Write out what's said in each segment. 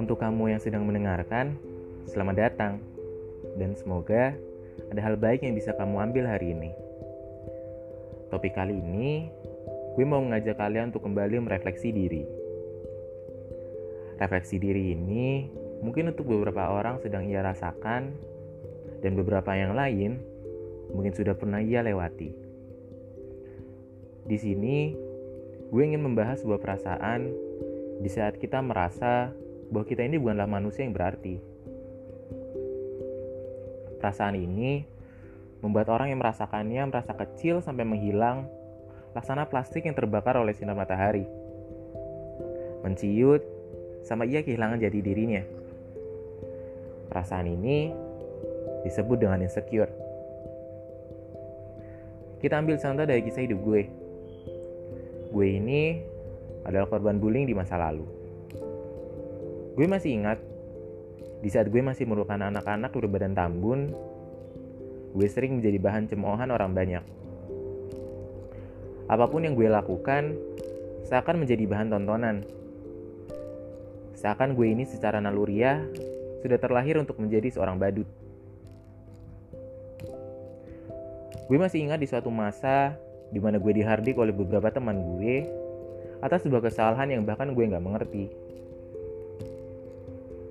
Untuk kamu yang sedang mendengarkan, selamat datang. Dan semoga ada hal baik yang bisa kamu ambil hari ini. Topik kali ini, gue mau mengajak kalian untuk kembali merefleksi diri. Refleksi diri ini mungkin untuk beberapa orang sedang ia rasakan, dan beberapa yang lain mungkin sudah pernah ia lewati. Di sini, gue ingin membahas sebuah perasaan di saat kita merasa bahwa kita ini bukanlah manusia yang berarti. Perasaan ini membuat orang yang merasakannya merasa kecil sampai menghilang, laksana plastik yang terbakar oleh sinar matahari. Menciut, sama ia kehilangan jati dirinya. Perasaan ini disebut dengan insecure. Kita ambil contoh dari kisah hidup gue. Gue ini adalah korban bullying di masa lalu. Gue masih ingat, di saat gue masih merupakan anak-anak berbadan tambun, gue sering menjadi bahan cemoohan orang banyak. Apa pun yang gue lakukan, seakan menjadi bahan tontonan. Seakan gue ini secara naluriah sudah terlahir untuk menjadi seorang badut. Gue masih ingat di suatu masa di mana gue dihardik oleh beberapa teman gue atas sebuah kesalahan yang bahkan gue nggak mengerti.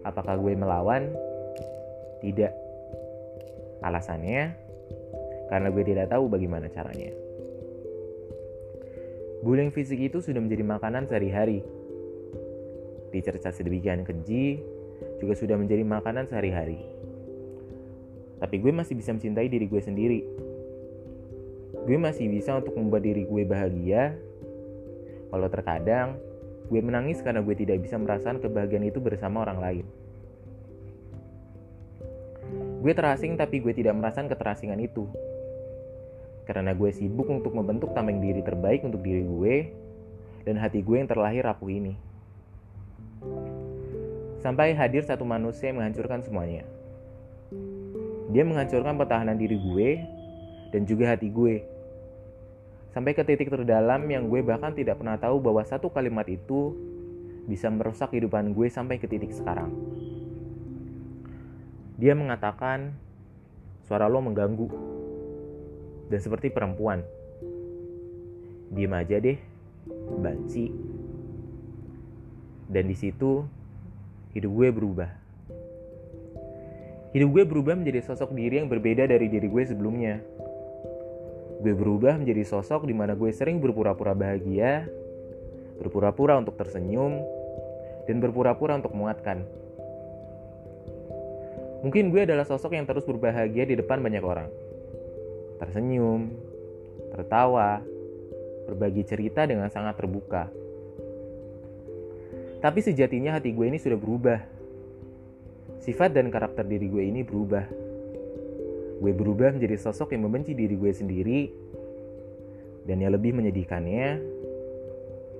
Apakah gue melawan? Tidak. Alasannya, karena gue tidak tahu bagaimana caranya. Bullying fisik itu sudah menjadi makanan sehari-hari. Dicerca sedemikian keji, juga sudah menjadi makanan sehari-hari. Tapi gue masih bisa mencintai diri gue sendiri. Gue masih bisa untuk membuat diri gue bahagia. Kalau terkadang, Gue menangis karena gue tidak bisa merasakan kebahagiaan itu bersama orang lain. Gue terasing tapi gue tidak merasakan keterasingan itu. Karena gue sibuk untuk membentuk tameng diri terbaik untuk diri gue dan hati gue yang terlahir rapuh ini. Sampai hadir satu manusia yang menghancurkan semuanya. Dia menghancurkan pertahanan diri gue dan juga hati gue Sampai ke titik terdalam yang gue bahkan tidak pernah tahu bahwa satu kalimat itu bisa merusak kehidupan gue sampai ke titik sekarang. Dia mengatakan, suara lo mengganggu. Dan seperti perempuan. Diam aja deh, banci. Dan di situ, hidup gue berubah. Hidup gue berubah menjadi sosok diri yang berbeda dari diri gue sebelumnya Gue berubah menjadi sosok di mana gue sering berpura-pura bahagia, berpura-pura untuk tersenyum, dan berpura-pura untuk menguatkan. Mungkin gue adalah sosok yang terus berbahagia di depan banyak orang. Tersenyum, tertawa, berbagi cerita dengan sangat terbuka. Tapi sejatinya hati gue ini sudah berubah. Sifat dan karakter diri gue ini berubah gue berubah menjadi sosok yang membenci diri gue sendiri dan yang lebih menyedihkannya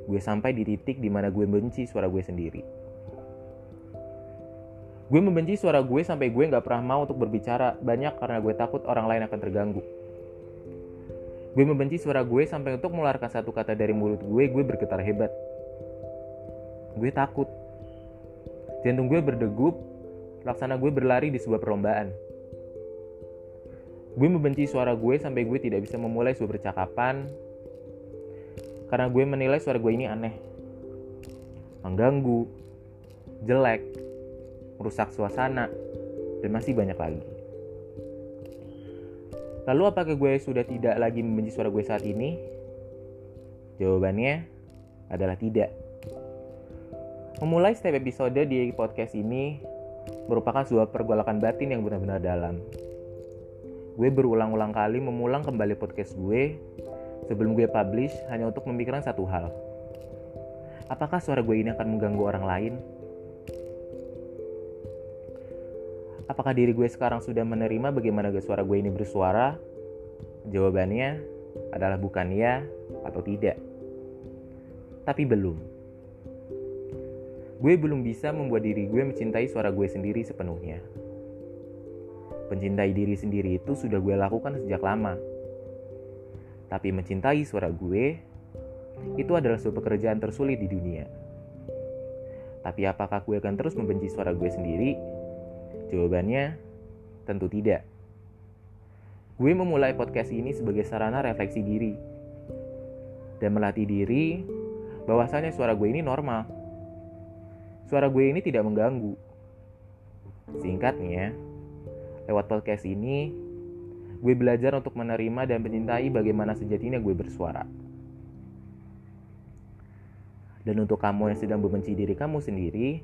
gue sampai di titik di mana gue benci suara gue sendiri. Gue membenci suara gue sampai gue gak pernah mau untuk berbicara banyak karena gue takut orang lain akan terganggu. Gue membenci suara gue sampai untuk mengeluarkan satu kata dari mulut gue gue bergetar hebat. Gue takut. Jantung gue berdegup laksana gue berlari di sebuah perlombaan Gue membenci suara gue sampai gue tidak bisa memulai sebuah percakapan karena gue menilai suara gue ini aneh, mengganggu, jelek, merusak suasana, dan masih banyak lagi. Lalu apakah gue sudah tidak lagi membenci suara gue saat ini? Jawabannya adalah tidak. Memulai setiap episode di podcast ini merupakan sebuah pergolakan batin yang benar-benar dalam gue berulang-ulang kali memulang kembali podcast gue sebelum gue publish hanya untuk memikirkan satu hal. Apakah suara gue ini akan mengganggu orang lain? Apakah diri gue sekarang sudah menerima bagaimana suara gue ini bersuara? Jawabannya adalah bukan ya atau tidak. Tapi belum. Gue belum bisa membuat diri gue mencintai suara gue sendiri sepenuhnya. Mencintai diri sendiri itu sudah gue lakukan sejak lama. Tapi mencintai suara gue itu adalah sebuah pekerjaan tersulit di dunia. Tapi apakah gue akan terus membenci suara gue sendiri? Jawabannya, tentu tidak. Gue memulai podcast ini sebagai sarana refleksi diri dan melatih diri bahwasanya suara gue ini normal. Suara gue ini tidak mengganggu. Singkatnya, lewat podcast ini, gue belajar untuk menerima dan mencintai bagaimana sejatinya gue bersuara. Dan untuk kamu yang sedang membenci diri kamu sendiri,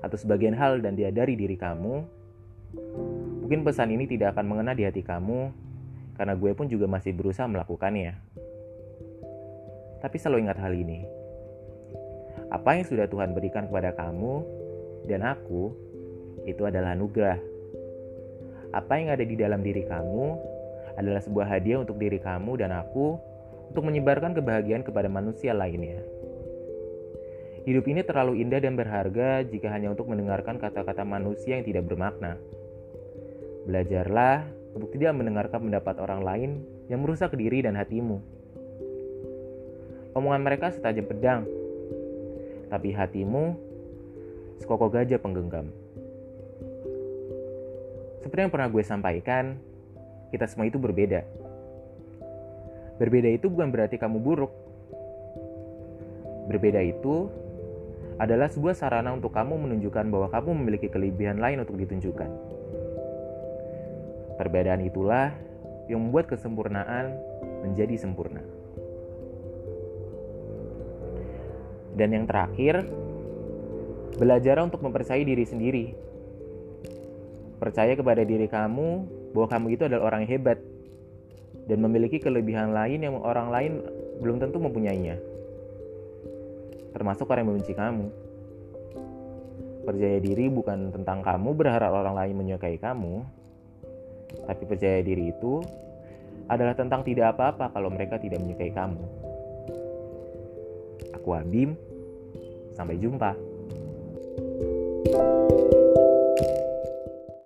atau sebagian hal dan dia dari diri kamu, mungkin pesan ini tidak akan mengena di hati kamu, karena gue pun juga masih berusaha melakukannya. Tapi selalu ingat hal ini. Apa yang sudah Tuhan berikan kepada kamu dan aku, itu adalah anugerah. Apa yang ada di dalam diri kamu adalah sebuah hadiah untuk diri kamu dan aku untuk menyebarkan kebahagiaan kepada manusia lainnya. Hidup ini terlalu indah dan berharga jika hanya untuk mendengarkan kata-kata manusia yang tidak bermakna. Belajarlah untuk tidak mendengarkan pendapat orang lain yang merusak diri dan hatimu. Omongan mereka setajam pedang, tapi hatimu sekokoh gajah penggenggam. Seperti yang pernah gue sampaikan, kita semua itu berbeda. Berbeda itu bukan berarti kamu buruk. Berbeda itu adalah sebuah sarana untuk kamu menunjukkan bahwa kamu memiliki kelebihan lain untuk ditunjukkan. Perbedaan itulah yang membuat kesempurnaan menjadi sempurna. Dan yang terakhir, belajar untuk mempercayai diri sendiri. Percaya kepada diri kamu bahwa kamu itu adalah orang hebat dan memiliki kelebihan lain yang orang lain belum tentu mempunyainya termasuk orang yang membenci kamu. Percaya diri bukan tentang kamu berharap orang lain menyukai kamu, tapi percaya diri itu adalah tentang tidak apa-apa kalau mereka tidak menyukai kamu. Aku Abim, sampai jumpa.